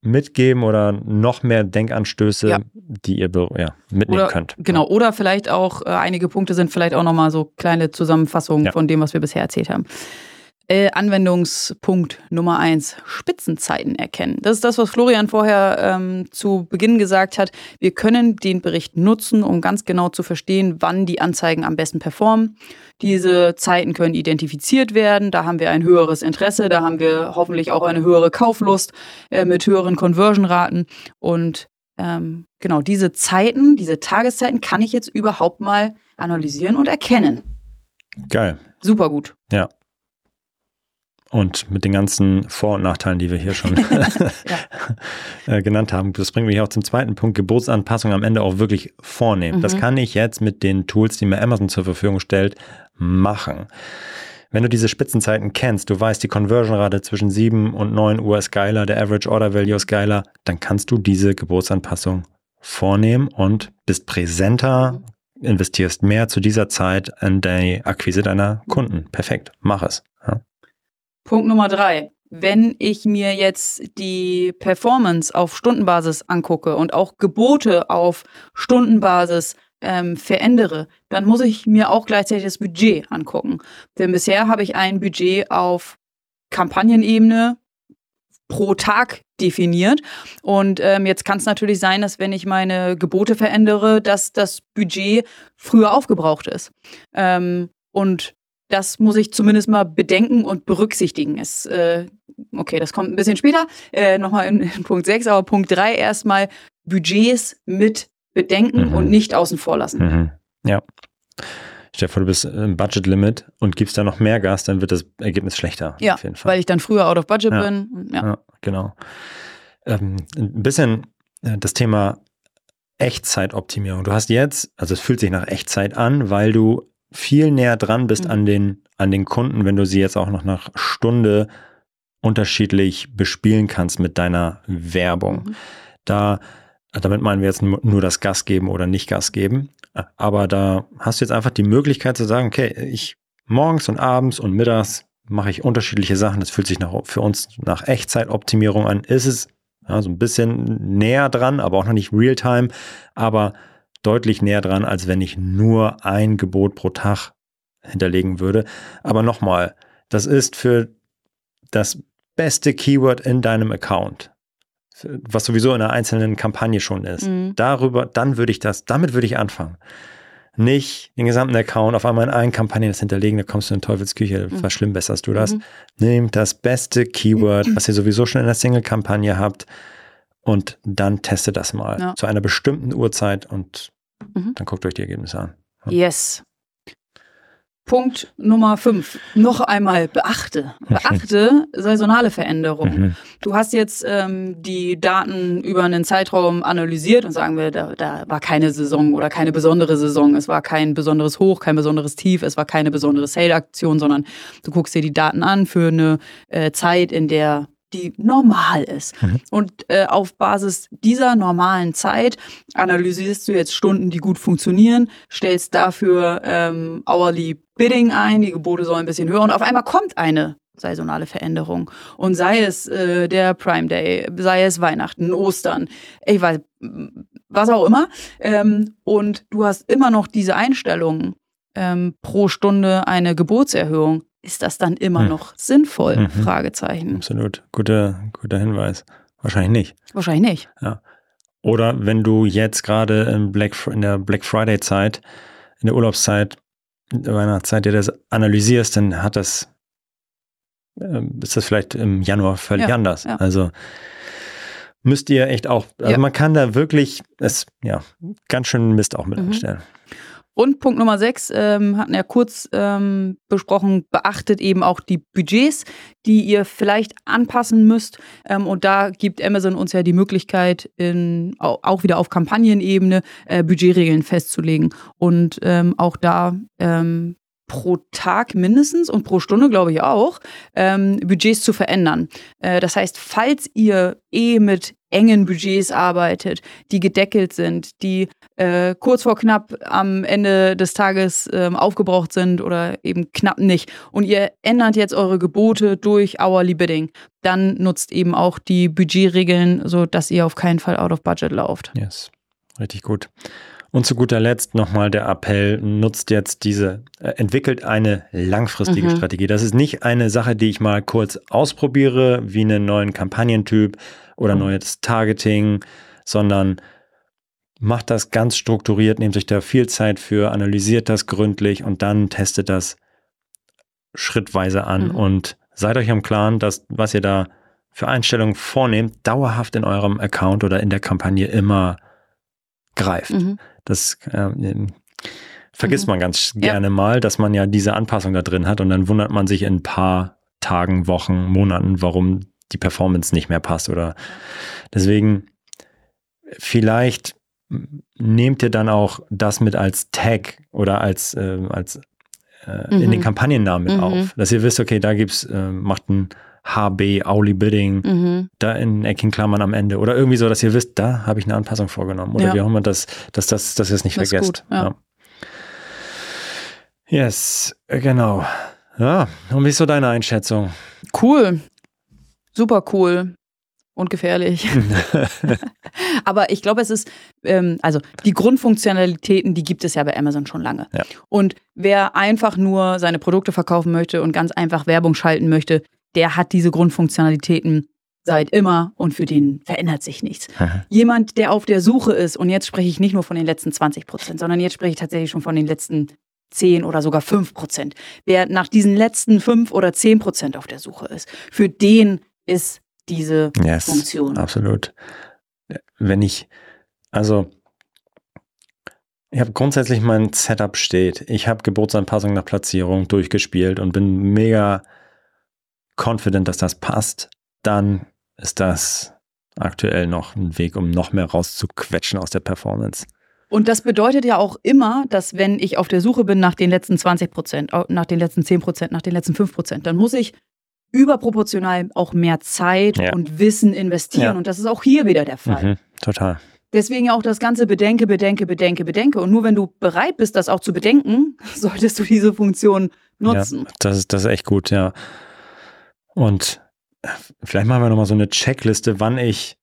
mitgeben oder noch mehr Denkanstöße, Ja. die ihr ja, mitnehmen Oder, könnt? Genau, oder vielleicht auch äh, einige Punkte sind vielleicht auch nochmal so kleine Zusammenfassungen Ja. von dem, was wir bisher erzählt haben. Äh, Anwendungspunkt Nummer eins, Spitzenzeiten erkennen. Das ist das, was Florian vorher ähm, zu Beginn gesagt hat. Wir können den Bericht nutzen, um ganz genau zu verstehen, wann die Anzeigen am besten performen. Diese Zeiten können identifiziert werden. Da haben wir ein höheres Interesse. Da haben wir hoffentlich auch eine höhere Kauflust äh, mit höheren Conversion-Raten. Und ähm, genau diese Zeiten, diese Tageszeiten kann ich jetzt überhaupt mal analysieren und erkennen. Geil. Super gut. Und mit den ganzen Vor- und Nachteilen, die wir hier schon äh, genannt haben, das bringt mich auch zum zweiten Punkt, Geburtsanpassung am Ende auch wirklich vornehmen. Das Mhm. kann ich jetzt mit den Tools, die mir Amazon zur Verfügung stellt, machen. Wenn du diese Spitzenzeiten kennst, du weißt, die Conversion-Rate zwischen 7 und 9 Uhr ist geiler, der Average Order Value ist geiler, dann kannst du diese Geburtsanpassung vornehmen und bist präsenter, investierst mehr zu dieser Zeit in die Akquise deiner Kunden. Perfekt, mach es. Punkt Nummer drei. Wenn ich mir jetzt die Performance auf Stundenbasis angucke und auch Gebote auf Stundenbasis ähm, verändere, dann muss ich mir auch gleichzeitig das Budget angucken. Denn bisher habe ich ein Budget auf Kampagnenebene pro Tag definiert. Und ähm, jetzt kann es natürlich sein, dass wenn ich meine Gebote verändere, dass das Budget früher aufgebraucht ist. Ähm, und das muss ich zumindest mal bedenken und berücksichtigen. Es, äh, okay, das kommt ein bisschen später, äh, nochmal in, in Punkt 6, aber Punkt 3 erstmal Budgets mit bedenken Mhm. und nicht außen vor lassen. Mhm. Ja. Stell dir vor, du bist im Budget-Limit und gibst da noch mehr Gas, dann wird das Ergebnis schlechter. Ja, auf jeden Fall. weil ich dann früher out of budget Ja. bin. Ja. Ja, genau. Ähm, ein bisschen äh, das Thema Echtzeitoptimierung. Du hast jetzt, also es fühlt sich nach Echtzeit an, weil du viel näher dran bist Mhm. an, den, an den Kunden, wenn du sie jetzt auch noch nach Stunde unterschiedlich bespielen kannst mit deiner Werbung. Mhm. Da, damit meinen wir jetzt nur das Gas geben oder nicht Gas geben. Aber da hast du jetzt einfach die Möglichkeit zu sagen, okay, ich morgens und abends und mittags mache ich unterschiedliche Sachen. Das fühlt sich nach, für uns nach Echtzeitoptimierung an. Ist es ja, so ein bisschen näher dran, aber auch noch nicht real-time, aber deutlich näher dran, als wenn ich nur ein Gebot pro Tag hinterlegen würde. Aber nochmal, das ist für das beste Keyword in deinem Account, was sowieso in einer einzelnen Kampagne schon ist. Mhm. Darüber, dann würde ich das, damit würde ich anfangen. Nicht den gesamten Account auf einmal in allen Kampagnen das hinterlegen, da kommst du in Teufelsküche, Mhm. verschlimmbesserst du das. Mhm. Nehmt das beste Keyword, was ihr sowieso schon in der Single-Kampagne habt und dann testet das mal Ja. zu einer bestimmten Uhrzeit und Mhm. dann guckt euch die Ergebnisse an. Yes. Punkt Nummer 5. Noch einmal beachte. Beachte saisonale Veränderungen. Mhm. Du hast jetzt ähm, die Daten über einen Zeitraum analysiert und sagen wir, da, da war keine Saison oder keine besondere Saison. Es war kein besonderes Hoch, kein besonderes Tief, es war keine besondere Sale-Aktion, sondern du guckst dir die Daten an für eine äh, Zeit, in der die normal ist. Mhm. Und äh, auf Basis dieser normalen Zeit analysierst du jetzt Stunden, die gut funktionieren, stellst dafür ähm, hourly Bidding ein, die Gebote sollen ein bisschen höher und auf einmal kommt eine saisonale Veränderung. Und sei es äh, der Prime Day, sei es Weihnachten, Ostern, ich weiß, was auch immer. Ähm, und du hast immer noch diese Einstellungen ähm, pro Stunde eine Gebotserhöhung. Ist das dann immer Hm. noch sinnvoll? Mhm. Fragezeichen. Absolut. Guter, guter Hinweis. Wahrscheinlich nicht. Wahrscheinlich nicht. Oder wenn du jetzt gerade im Black, in der Black Friday Zeit, in der Urlaubszeit, in der Weihnachtszeit dir das analysierst, dann hat das, ähm, ist das vielleicht im Januar völlig Ja, anders. ja. Also müsst ihr echt auch, also Ja. man kann da wirklich, es, ja, ganz schön Mist auch mit Mhm. anstellen. Und Punkt Nummer sechs, ähm, hatten ja kurz ähm, besprochen, beachtet eben auch die Budgets, die ihr vielleicht anpassen müsst. Ähm, und da gibt Amazon uns ja die Möglichkeit, in, au- auch wieder auf Kampagnenebene äh, Budgetregeln festzulegen. Und ähm, auch da ähm, pro Tag mindestens und pro Stunde, glaube ich auch, ähm, Budgets zu verändern. Äh, das heißt, falls ihr eh mit engen Budgets arbeitet, die gedeckelt sind, die äh, kurz vor knapp am Ende des Tages ähm, aufgebraucht sind oder eben knapp nicht und ihr ändert jetzt eure Gebote durch Hourly Bidding, dann nutzt eben auch die Budgetregeln, so dass ihr auf keinen Fall out of budget lauft. Yes, richtig gut. Und zu guter Letzt nochmal der Appell, nutzt jetzt diese, äh, entwickelt eine langfristige Mhm. Strategie. Das ist nicht eine Sache, die ich mal kurz ausprobiere, wie einen neuen Kampagnentyp oder Mhm. neues Targeting, sondern macht das ganz strukturiert, nehmt sich da viel Zeit für, analysiert das gründlich und dann testet das schrittweise an Mhm. und seid euch im Klaren, dass was ihr da für Einstellungen vornehmt, dauerhaft in eurem Account oder in der Kampagne immer greift. Mhm. Das ähm, vergisst Mhm. man ganz Ja. gerne mal, dass man ja diese Anpassung da drin hat und dann wundert man sich in ein paar Tagen, Wochen, Monaten, warum die Performance nicht mehr passt oder deswegen vielleicht nehmt ihr dann auch das mit als Tag oder als, äh, als äh, in Mhm. den Kampagnennamen mit Mhm. auf, dass ihr wisst, okay, da gibt's, äh, macht ein HB, Auli Bidding, Mhm. da in eckigen Klammern am Ende oder irgendwie so, dass ihr wisst, da habe ich eine Anpassung vorgenommen oder Ja. wie auch immer, das, dass, das, dass ihr es nicht Das vergesst. gut, ja. Yes, äh, genau. Ja, und wie ist so deine Einschätzung? Cool. Super cool. Und gefährlich. Aber ich glaube, es ist, ähm, also die Grundfunktionalitäten, die gibt es ja bei Amazon schon lange. Ja. Und wer einfach nur seine Produkte verkaufen möchte und ganz einfach Werbung schalten möchte, der hat diese Grundfunktionalitäten seit immer und für den verändert sich nichts. Jemand, der auf der Suche ist, und jetzt spreche ich nicht nur von den letzten 20 Prozent, sondern jetzt spreche ich tatsächlich schon von den letzten 10 oder sogar 5 Prozent. Wer nach diesen letzten 5 oder 10 Prozent auf der Suche ist, für den ist diese yes, Funktion. absolut. Wenn ich, also, ich habe grundsätzlich mein Setup steht. Ich habe Geburtsanpassung nach Platzierung durchgespielt und bin mega confident, dass das passt. Dann ist das aktuell noch ein Weg, um noch mehr rauszuquetschen aus der Performance. Und das bedeutet ja auch immer, dass wenn ich auf der Suche bin nach den letzten 20 Prozent, nach den letzten 10 Prozent, nach den letzten 5 Prozent, dann muss ich überproportional auch mehr Zeit Ja. und Wissen investieren. Ja. Und das ist auch hier wieder der Fall. Mhm, total. Deswegen auch das ganze Bedenke, Bedenke, Bedenke, Bedenke. Und nur wenn du bereit bist, das auch zu bedenken, solltest du diese Funktion nutzen. Ja, das ist, das ist echt gut, ja. Und äh, vielleicht machen wir nochmal so eine Checkliste, wann ich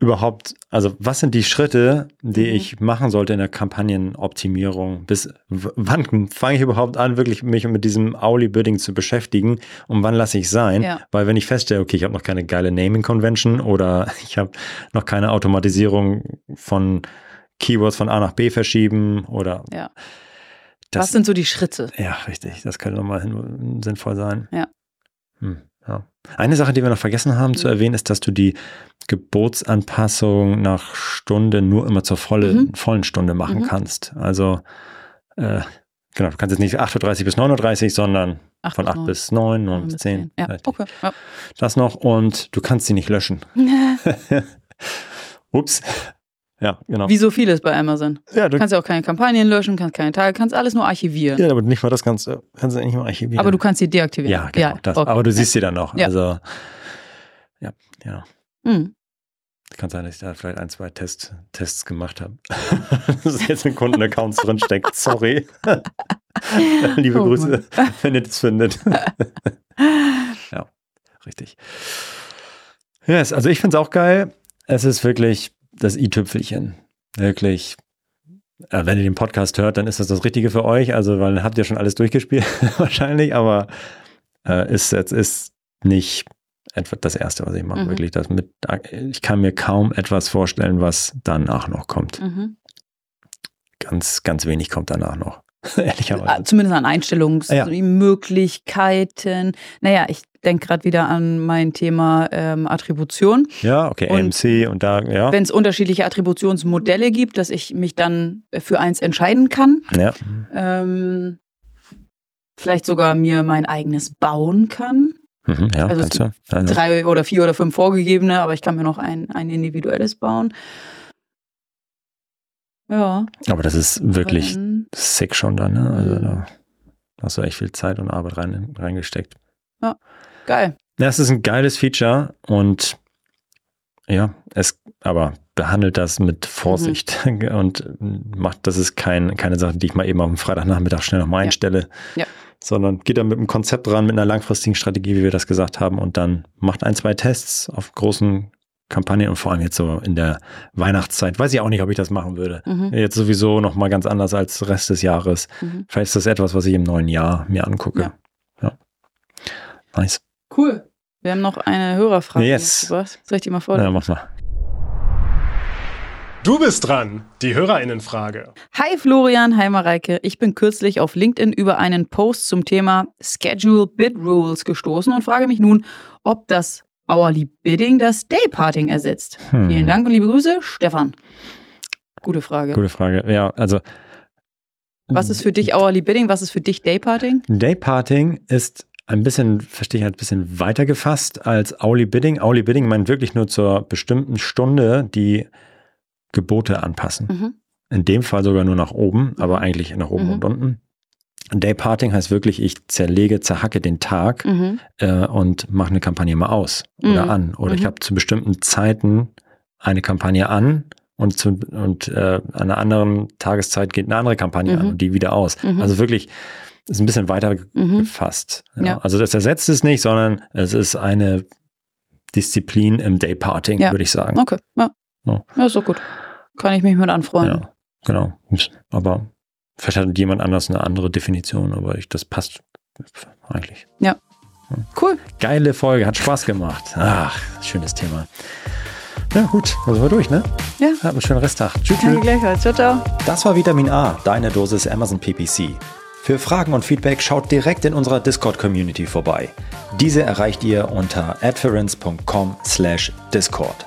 überhaupt, also was sind die Schritte, die Mhm. ich machen sollte in der Kampagnenoptimierung? Bis wann fange ich überhaupt an, wirklich mich mit diesem Auli-Bidding zu beschäftigen und wann lasse ich sein? Ja. Weil wenn ich feststelle, okay, ich habe noch keine geile Naming-Convention oder ich habe noch keine Automatisierung von Keywords von A nach B verschieben oder Ja. das, Was sind so die Schritte? ja, richtig. Das könnte nochmal sinnvoll sein. Ja. Hm, ja. Eine Sache, die wir noch vergessen haben zu Mhm. erwähnen, ist, dass du die Geburtsanpassung nach Stunde nur immer zur volle, Mhm. vollen Stunde machen Mhm. kannst. Also, äh, genau, du kannst jetzt nicht 8.30 bis 9.30 sondern Acht von 8 neun, bis 9, 9 neun bis 10. Ja, Richtig. okay. Ja. Das noch und du kannst sie nicht löschen. Ups. Ja, genau. Wie so vieles bei Amazon. ja, du kannst ja auch keine Kampagnen löschen, kannst keine Teile, kannst alles nur archivieren. ja, aber nicht mal das kannst, du- kannst du nicht mal archivieren. Aber du kannst sie deaktivieren. Ja, genau. das. okay. Aber du siehst sie dann noch. Ja. Also, ja, ja. Mhm. Kann sein, dass ich da vielleicht ein, zwei Test, Tests gemacht habe. dass jetzt in Kundenaccounts drinsteckt. Sorry. Liebe Oh Grüße, wenn ihr das findet. ja, richtig. Yes, also ich finde es auch geil. Es ist wirklich das i-Tüpfelchen. Wirklich. Äh, wenn ihr den Podcast hört, dann ist das das Richtige für euch. Also, weil dann habt ihr schon alles durchgespielt, wahrscheinlich. Aber äh, ist jetzt ist nicht etwa das Erste, was ich mache. Mhm. Wirklich, das mit. Ich kann mir kaum etwas vorstellen, was danach noch kommt. Mhm. Ganz, ganz wenig kommt danach noch. Ah, Ehrlicherweise. Zumindest an Ja. Einstellungsmöglichkeiten. Naja, ich denke gerade wieder an mein Thema ähm, Attribution. Ja, okay, Und AMC und da, ja. Wenn es unterschiedliche Attributionsmodelle gibt, dass ich mich dann für eins entscheiden kann. ja. Ähm, vielleicht sogar mir mein eigenes bauen kann. Mhm, ja, Also kannst du. Also, Drei oder vier oder fünf vorgegebene, aber ich kann mir noch ein, ein individuelles bauen. Ja. aber das ist wirklich dann- sick schon dann, ne? Also da hast du echt viel Zeit und Arbeit rein, reingesteckt. Geil. Ja, es ist ein geiles Feature und ja, es aber behandelt das mit Vorsicht und macht, das ist kein, keine Sache, die ich mal eben am Freitagnachmittag schnell nochmal Ja. einstelle, Ja. sondern geht da mit einem Konzept ran, mit einer langfristigen Strategie, wie wir das gesagt haben und dann macht ein, zwei Tests auf großen Kampagnen und vor allem jetzt so in der Weihnachtszeit. Weiß ich auch nicht, ob ich das machen würde. Mhm. Jetzt sowieso nochmal ganz anders als Rest des Jahres. Mhm. Vielleicht ist das etwas, was ich im neuen Jahr mir angucke. Ja. ja. Nice. Cool. Wir haben noch eine Hörerfrage. Yes. Was? Soll ich die mal Ja, vorlesen? mach mal. Du bist dran. Die HörerInnenfrage. Hi Florian, hi Mareike. Ich bin kürzlich auf LinkedIn über einen Post zum Thema Schedule Bid Rules gestoßen und frage mich nun, ob das Hourly Bidding das Dayparting ersetzt. Hm. Vielen Dank und liebe Grüße, Stefan. Gute Frage. Gute Frage. Ja, also. Was ist für dich Hourly Bidding? Was ist für dich Dayparting? Dayparting ist ein bisschen, verstehe ich, ein bisschen weiter gefasst als Hourly Bidding. Hourly Bidding meint wirklich nur zur bestimmten Stunde die Gebote anpassen. Mhm. In dem Fall sogar nur nach oben, aber eigentlich nach oben Mhm. und unten. Dayparting heißt wirklich, ich zerlege, zerhacke den Tag Mhm. äh, und mache eine Kampagne mal aus oder Mhm. an. Oder ich Mhm. habe zu bestimmten Zeiten eine Kampagne an und, zu, und äh, an einer anderen Tageszeit geht eine andere Kampagne an Mhm. und die wieder aus. Also wirklich ist ein bisschen weiter Mhm. gefasst. Ja. Ja. Also das ersetzt es nicht, sondern es ist eine Disziplin im Dayparting, Ja. würde ich sagen. Okay, ja. Ja. Ja, ist doch gut. Kann ich mich mit anfreuen. Ja, genau. Aber vielleicht hat jemand anders eine andere Definition, aber ich, das passt eigentlich. Cool. Geile Folge, hat Spaß gemacht. Ach, schönes Thema. Ja, gut, dann sind wir durch, ne? Ja. Habt einen schönen Resttag. Tschüss. Danke tschüss. gleichfalls. Ciao, ciao. Das war Vitamin A, deine Dosis Amazon PPC. Für Fragen und Feedback schaut direkt in unserer Discord-Community vorbei. Diese erreicht ihr unter adference.com/discord.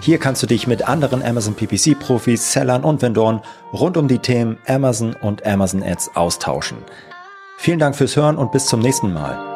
Hier kannst du dich mit anderen Amazon PPC-Profis, Sellern und Vendoren rund um die Themen Amazon und Amazon Ads austauschen. Vielen Dank fürs Hören und bis zum nächsten Mal.